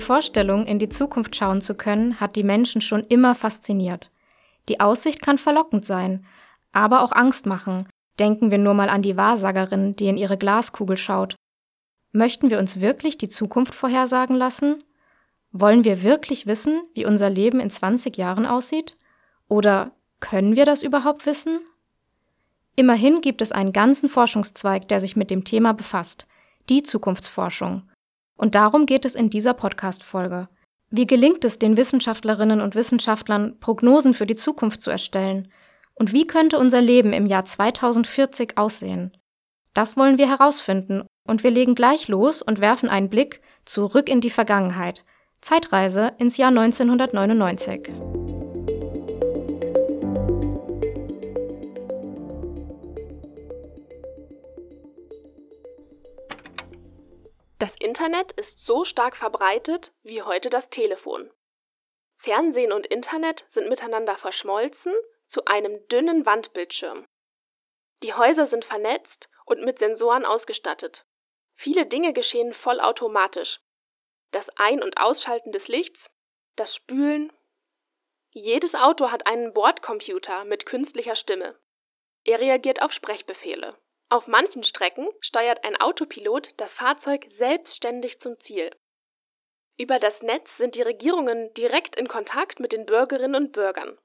Vorstellung, in die Zukunft schauen zu können, hat die Menschen schon immer fasziniert. Die Aussicht kann verlockend sein, aber auch Angst machen. Denken wir nur mal an die Wahrsagerin, die in ihre Glaskugel schaut. Möchten wir uns wirklich die Zukunft vorhersagen lassen? Wollen wir wirklich wissen, wie unser Leben in 20 Jahren aussieht? Oder können wir das überhaupt wissen? Immerhin gibt es einen ganzen Forschungszweig, der sich mit dem Thema befasst, die Zukunftsforschung. Und darum geht es in dieser Podcast-Folge. Wie gelingt es den Wissenschaftlerinnen und Wissenschaftlern, Prognosen für die Zukunft zu erstellen? Und wie könnte unser Leben im Jahr 2040 aussehen? Das wollen wir herausfinden und wir legen gleich los und werfen einen Blick zurück in die Vergangenheit. Zeitreise ins Jahr 1999. Das Internet ist so stark verbreitet wie heute das Telefon. Fernsehen und Internet sind miteinander verschmolzen zu einem dünnen Wandbildschirm. Die Häuser sind vernetzt und mit Sensoren ausgestattet. Viele Dinge geschehen vollautomatisch. Das Ein- und Ausschalten des Lichts, das Spülen. Jedes Auto hat einen Bordcomputer mit künstlicher Stimme. Er reagiert auf Sprechbefehle. Auf manchen Strecken steuert ein Autopilot das Fahrzeug selbstständig zum Ziel. Über das Netz sind die Regierungen direkt in Kontakt mit den Bürgerinnen und Bürgern.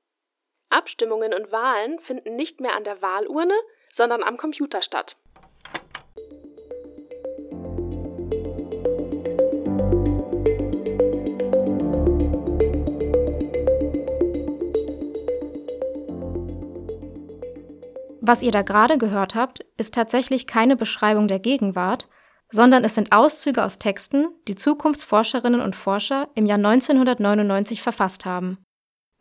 Abstimmungen und Wahlen finden nicht mehr an der Wahlurne, sondern am Computer statt. Was ihr da gerade gehört habt, ist tatsächlich keine Beschreibung der Gegenwart, sondern es sind Auszüge aus Texten, die Zukunftsforscherinnen und Forscher im Jahr 1999 verfasst haben.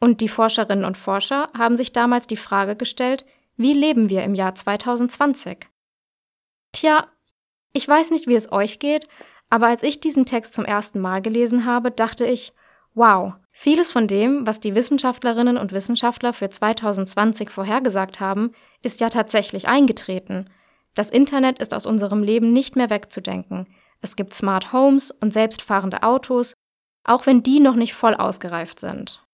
Und die Forscherinnen und Forscher haben sich damals die Frage gestellt, wie leben wir im Jahr 2020? Tja, ich weiß nicht, wie es euch geht, aber als ich diesen Text zum ersten Mal gelesen habe, dachte ich, wow, Vieles von dem, was die Wissenschaftlerinnen und Wissenschaftler für 2020 vorhergesagt haben, ist ja tatsächlich eingetreten. Das Internet ist aus unserem Leben nicht mehr wegzudenken. Es gibt Smart Homes und selbstfahrende Autos, auch wenn die noch nicht voll ausgereift sind.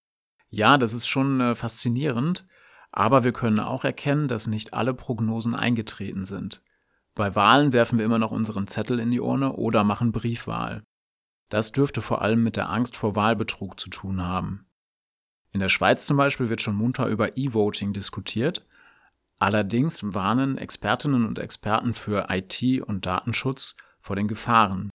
Ja, das ist schon äh, faszinierend, aber wir können auch erkennen, dass nicht alle Prognosen eingetreten sind. Bei Wahlen werfen wir immer noch unseren Zettel in die Urne oder machen Briefwahl. Das dürfte vor allem mit der Angst vor Wahlbetrug zu tun haben. In der Schweiz zum Beispiel wird schon munter über E-Voting diskutiert. Allerdings warnen Expertinnen und Experten für IT und Datenschutz vor den Gefahren.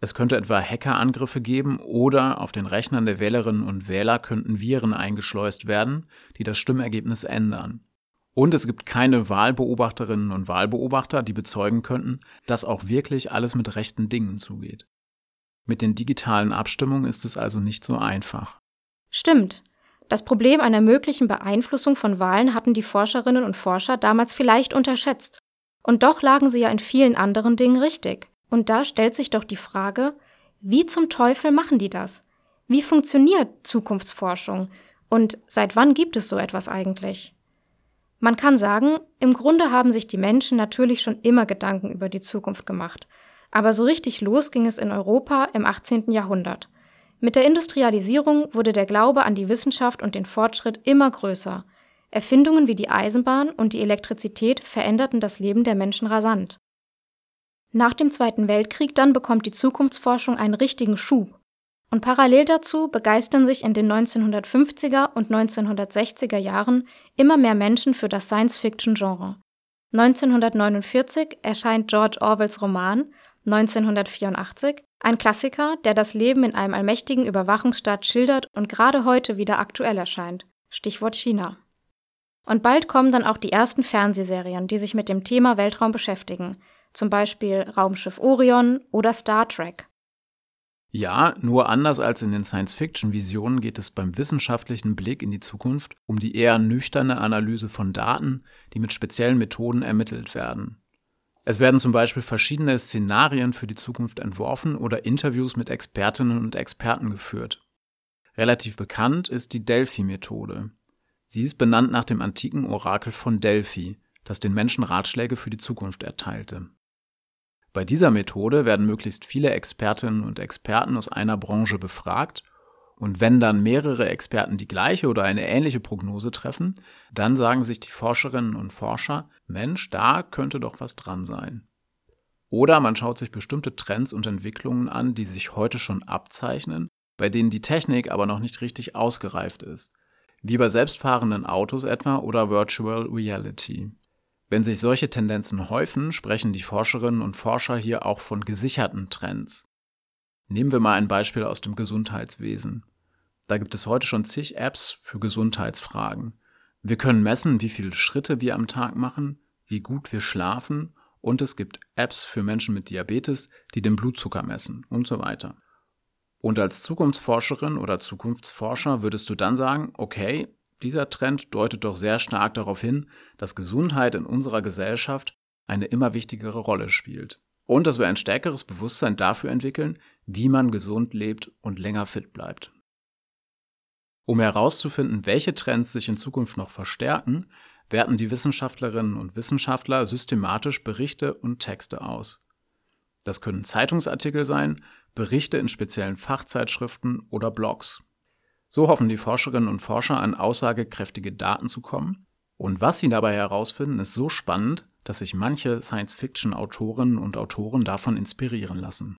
Es könnte etwa Hackerangriffe geben oder auf den Rechnern der Wählerinnen und Wähler könnten Viren eingeschleust werden, die das Stimmergebnis ändern. Und es gibt keine Wahlbeobachterinnen und Wahlbeobachter, die bezeugen könnten, dass auch wirklich alles mit rechten Dingen zugeht. Mit den digitalen Abstimmungen ist es also nicht so einfach. Stimmt. Das Problem einer möglichen Beeinflussung von Wahlen hatten die Forscherinnen und Forscher damals vielleicht unterschätzt. Und doch lagen sie ja in vielen anderen Dingen richtig. Und da stellt sich doch die Frage, wie zum Teufel machen die das? Wie funktioniert Zukunftsforschung? Und seit wann gibt es so etwas eigentlich? Man kann sagen, im Grunde haben sich die Menschen natürlich schon immer Gedanken über die Zukunft gemacht. Aber so richtig los ging es in Europa im 18. Jahrhundert. Mit der Industrialisierung wurde der Glaube an die Wissenschaft und den Fortschritt immer größer. Erfindungen wie die Eisenbahn und die Elektrizität veränderten das Leben der Menschen rasant. Nach dem Zweiten Weltkrieg dann bekommt die Zukunftsforschung einen richtigen Schub. Und parallel dazu begeistern sich in den 1950er und 1960er Jahren immer mehr Menschen für das Science-Fiction-Genre. 1949 erscheint George Orwells Roman 1984, ein Klassiker, der das Leben in einem allmächtigen Überwachungsstaat schildert und gerade heute wieder aktuell erscheint. Stichwort China. Und bald kommen dann auch die ersten Fernsehserien, die sich mit dem Thema Weltraum beschäftigen, zum Beispiel Raumschiff Orion oder Star Trek. Ja, nur anders als in den Science-Fiction-Visionen geht es beim wissenschaftlichen Blick in die Zukunft um die eher nüchterne Analyse von Daten, die mit speziellen Methoden ermittelt werden. Es werden zum Beispiel verschiedene Szenarien für die Zukunft entworfen oder Interviews mit Expertinnen und Experten geführt. Relativ bekannt ist die Delphi-Methode. Sie ist benannt nach dem antiken Orakel von Delphi, das den Menschen Ratschläge für die Zukunft erteilte. Bei dieser Methode werden möglichst viele Expertinnen und Experten aus einer Branche befragt und wenn dann mehrere Experten die gleiche oder eine ähnliche Prognose treffen, dann sagen sich die Forscherinnen und Forscher, Mensch, da könnte doch was dran sein. Oder man schaut sich bestimmte Trends und Entwicklungen an, die sich heute schon abzeichnen, bei denen die Technik aber noch nicht richtig ausgereift ist, wie bei selbstfahrenden Autos etwa oder Virtual Reality. Wenn sich solche Tendenzen häufen, sprechen die Forscherinnen und Forscher hier auch von gesicherten Trends. Nehmen wir mal ein Beispiel aus dem Gesundheitswesen. Da gibt es heute schon zig Apps für Gesundheitsfragen. Wir können messen, wie viele Schritte wir am Tag machen, wie gut wir schlafen und es gibt Apps für Menschen mit Diabetes, die den Blutzucker messen und so weiter. Und als Zukunftsforscherin oder Zukunftsforscher würdest du dann sagen, okay, dieser Trend deutet doch sehr stark darauf hin, dass Gesundheit in unserer Gesellschaft eine immer wichtigere Rolle spielt. Und dass wir ein stärkeres Bewusstsein dafür entwickeln, wie man gesund lebt und länger fit bleibt. Um herauszufinden, welche Trends sich in Zukunft noch verstärken, werten die Wissenschaftlerinnen und Wissenschaftler systematisch Berichte und Texte aus. Das können Zeitungsartikel sein, Berichte in speziellen Fachzeitschriften oder Blogs. So hoffen die Forscherinnen und Forscher an aussagekräftige Daten zu kommen. Und was sie dabei herausfinden, ist so spannend, dass sich manche Science-Fiction-Autorinnen und Autoren davon inspirieren lassen.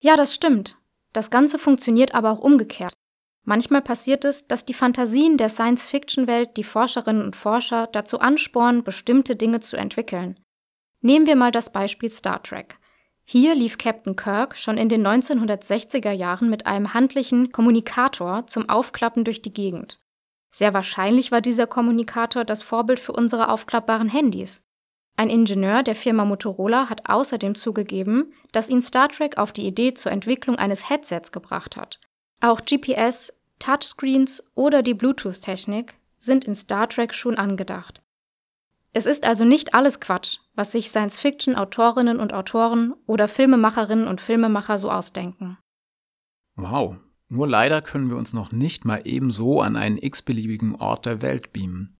Ja, das stimmt. Das Ganze funktioniert aber auch umgekehrt. Manchmal passiert es, dass die Fantasien der Science-Fiction-Welt die Forscherinnen und Forscher dazu anspornen, bestimmte Dinge zu entwickeln. Nehmen wir mal das Beispiel Star Trek. Hier lief Captain Kirk schon in den 1960er Jahren mit einem handlichen Kommunikator zum Aufklappen durch die Gegend. Sehr wahrscheinlich war dieser Kommunikator das Vorbild für unsere aufklappbaren Handys. Ein Ingenieur der Firma Motorola hat außerdem zugegeben, dass ihn Star Trek auf die Idee zur Entwicklung eines Headsets gebracht hat. Auch GPS, Touchscreens oder die Bluetooth-Technik sind in Star Trek schon angedacht. Es ist also nicht alles Quatsch, was sich Science-Fiction-Autorinnen und Autoren oder Filmemacherinnen und Filmemacher so ausdenken. Wow, nur leider können wir uns noch nicht mal ebenso an einen x-beliebigen Ort der Welt beamen.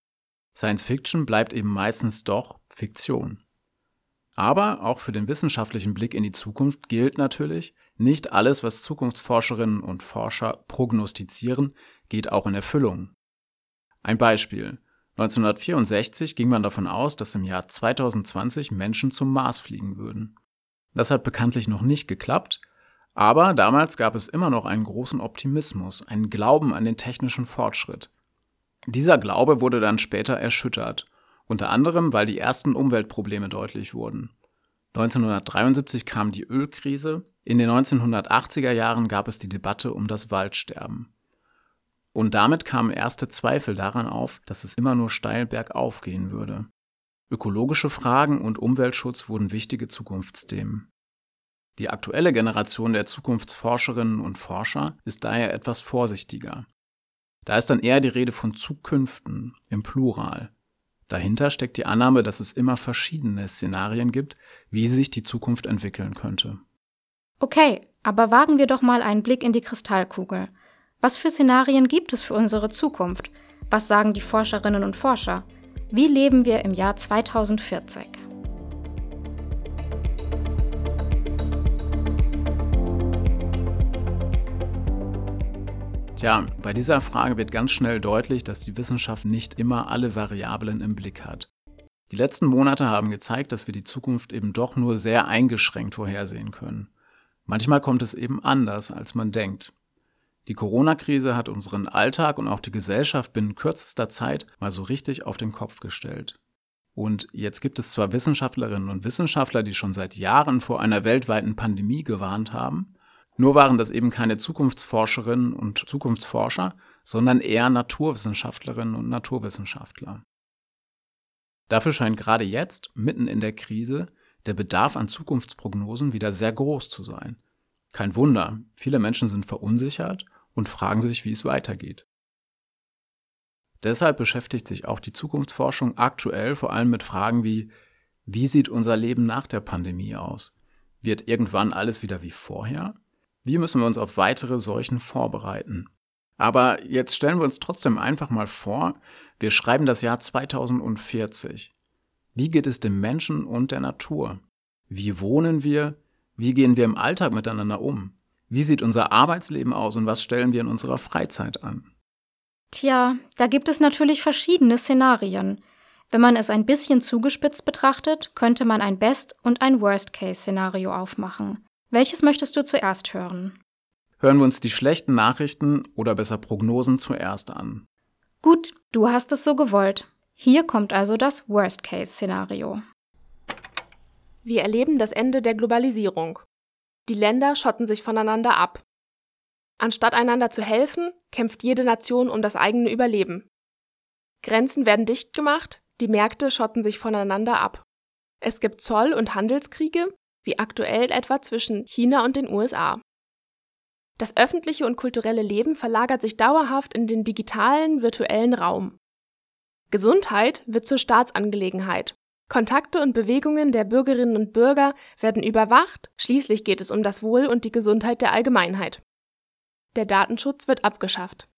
Science-Fiction bleibt eben meistens doch Fiktion. Aber auch für den wissenschaftlichen Blick in die Zukunft gilt natürlich, nicht alles, was Zukunftsforscherinnen und Forscher prognostizieren, geht auch in Erfüllung. Ein Beispiel. 1964 ging man davon aus, dass im Jahr 2020 Menschen zum Mars fliegen würden. Das hat bekanntlich noch nicht geklappt, aber damals gab es immer noch einen großen Optimismus, einen Glauben an den technischen Fortschritt. Dieser Glaube wurde dann später erschüttert, unter anderem weil die ersten Umweltprobleme deutlich wurden. 1973 kam die Ölkrise, in den 1980er Jahren gab es die Debatte um das Waldsterben. Und damit kamen erste Zweifel daran auf, dass es immer nur steil bergauf gehen würde. Ökologische Fragen und Umweltschutz wurden wichtige Zukunftsthemen. Die aktuelle Generation der Zukunftsforscherinnen und Forscher ist daher etwas vorsichtiger. Da ist dann eher die Rede von Zukünften im Plural. Dahinter steckt die Annahme, dass es immer verschiedene Szenarien gibt, wie sich die Zukunft entwickeln könnte. Okay, aber wagen wir doch mal einen Blick in die Kristallkugel. Was für Szenarien gibt es für unsere Zukunft? Was sagen die Forscherinnen und Forscher? Wie leben wir im Jahr 2040? Tja, bei dieser Frage wird ganz schnell deutlich, dass die Wissenschaft nicht immer alle Variablen im Blick hat. Die letzten Monate haben gezeigt, dass wir die Zukunft eben doch nur sehr eingeschränkt vorhersehen können. Manchmal kommt es eben anders, als man denkt. Die Corona-Krise hat unseren Alltag und auch die Gesellschaft binnen kürzester Zeit mal so richtig auf den Kopf gestellt. Und jetzt gibt es zwar Wissenschaftlerinnen und Wissenschaftler, die schon seit Jahren vor einer weltweiten Pandemie gewarnt haben, nur waren das eben keine Zukunftsforscherinnen und Zukunftsforscher, sondern eher Naturwissenschaftlerinnen und Naturwissenschaftler. Dafür scheint gerade jetzt, mitten in der Krise, der Bedarf an Zukunftsprognosen wieder sehr groß zu sein. Kein Wunder, viele Menschen sind verunsichert und fragen sich, wie es weitergeht. Deshalb beschäftigt sich auch die Zukunftsforschung aktuell vor allem mit Fragen wie, wie sieht unser Leben nach der Pandemie aus? Wird irgendwann alles wieder wie vorher? Wie müssen wir uns auf weitere Seuchen vorbereiten? Aber jetzt stellen wir uns trotzdem einfach mal vor, wir schreiben das Jahr 2040. Wie geht es dem Menschen und der Natur? Wie wohnen wir? Wie gehen wir im Alltag miteinander um? Wie sieht unser Arbeitsleben aus und was stellen wir in unserer Freizeit an? Tja, da gibt es natürlich verschiedene Szenarien. Wenn man es ein bisschen zugespitzt betrachtet, könnte man ein Best- und ein Worst-Case-Szenario aufmachen. Welches möchtest du zuerst hören? Hören wir uns die schlechten Nachrichten oder besser Prognosen zuerst an. Gut, du hast es so gewollt. Hier kommt also das Worst-Case-Szenario. Wir erleben das Ende der Globalisierung. Die Länder schotten sich voneinander ab. Anstatt einander zu helfen, kämpft jede Nation um das eigene Überleben. Grenzen werden dicht gemacht, die Märkte schotten sich voneinander ab. Es gibt Zoll- und Handelskriege, wie aktuell etwa zwischen China und den USA. Das öffentliche und kulturelle Leben verlagert sich dauerhaft in den digitalen, virtuellen Raum. Gesundheit wird zur Staatsangelegenheit. Kontakte und Bewegungen der Bürgerinnen und Bürger werden überwacht, schließlich geht es um das Wohl und die Gesundheit der Allgemeinheit. Der Datenschutz wird abgeschafft.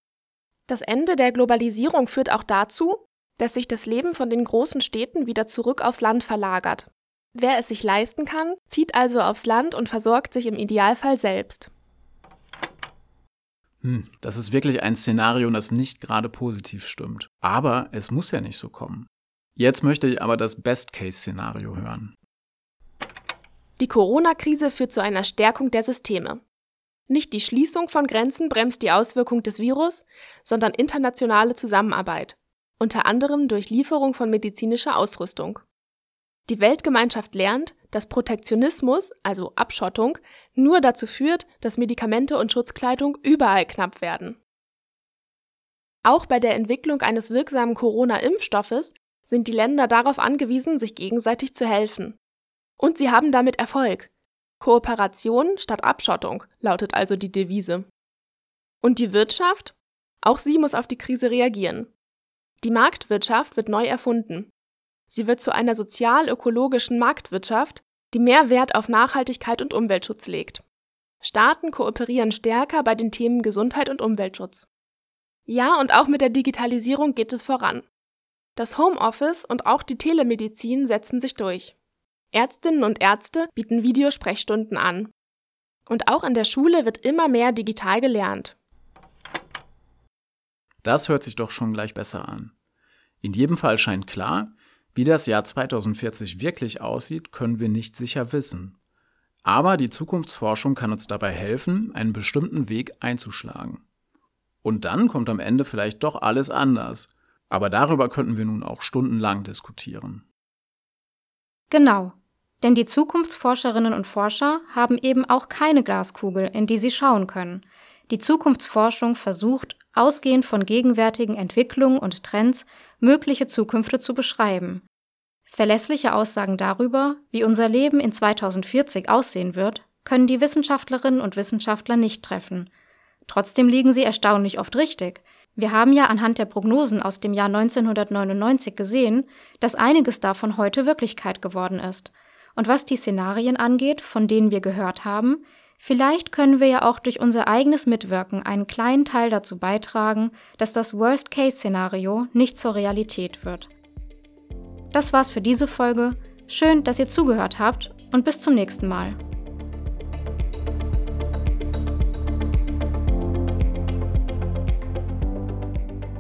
Das Ende der Globalisierung führt auch dazu, dass sich das Leben von den großen Städten wieder zurück aufs Land verlagert. Wer es sich leisten kann, zieht also aufs Land und versorgt sich im Idealfall selbst. Hm, das ist wirklich ein Szenario, das nicht gerade positiv stimmt. Aber es muss ja nicht so kommen. Jetzt möchte ich aber das Best-Case-Szenario hören. Die Corona-Krise führt zu einer Stärkung der Systeme. Nicht die Schließung von Grenzen bremst die Auswirkung des Virus, sondern internationale Zusammenarbeit, unter anderem durch Lieferung von medizinischer Ausrüstung. Die Weltgemeinschaft lernt, dass Protektionismus, also Abschottung, nur dazu führt, dass Medikamente und Schutzkleidung überall knapp werden. Auch bei der Entwicklung eines wirksamen Corona-Impfstoffes sind die Länder darauf angewiesen, sich gegenseitig zu helfen. Und sie haben damit Erfolg. Kooperation statt Abschottung lautet also die Devise. Und die Wirtschaft? Auch sie muss auf die Krise reagieren. Die Marktwirtschaft wird neu erfunden. Sie wird zu einer sozial-ökologischen Marktwirtschaft, die mehr Wert auf Nachhaltigkeit und Umweltschutz legt. Staaten kooperieren stärker bei den Themen Gesundheit und Umweltschutz. Ja, und auch mit der Digitalisierung geht es voran. Das Homeoffice und auch die Telemedizin setzen sich durch. Ärztinnen und Ärzte bieten Videosprechstunden an. Und auch in der Schule wird immer mehr digital gelernt. Das hört sich doch schon gleich besser an. In jedem Fall scheint klar, wie das Jahr 2040 wirklich aussieht, können wir nicht sicher wissen. Aber die Zukunftsforschung kann uns dabei helfen, einen bestimmten Weg einzuschlagen. Und dann kommt am Ende vielleicht doch alles anders. Aber darüber könnten wir nun auch stundenlang diskutieren. Genau, denn die Zukunftsforscherinnen und Forscher haben eben auch keine Glaskugel, in die sie schauen können. Die Zukunftsforschung versucht, ausgehend von gegenwärtigen Entwicklungen und Trends, mögliche Zukünfte zu beschreiben. Verlässliche Aussagen darüber, wie unser Leben in 2040 aussehen wird, können die Wissenschaftlerinnen und Wissenschaftler nicht treffen. Trotzdem liegen sie erstaunlich oft richtig. Wir haben ja anhand der Prognosen aus dem Jahr 1999 gesehen, dass einiges davon heute Wirklichkeit geworden ist. Und was die Szenarien angeht, von denen wir gehört haben, Vielleicht können wir ja auch durch unser eigenes Mitwirken einen kleinen Teil dazu beitragen, dass das Worst-Case-Szenario nicht zur Realität wird. Das war's für diese Folge. Schön, dass ihr zugehört habt und bis zum nächsten Mal.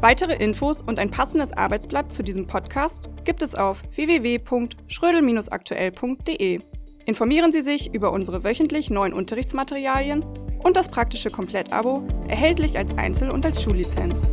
Weitere Infos und ein passendes Arbeitsblatt zu diesem Podcast gibt es auf www.schrödel-aktuell.de. Informieren Sie sich über unsere wöchentlich neuen Unterrichtsmaterialien und das praktische Komplettabo, erhältlich als Einzel- und als Schullizenz.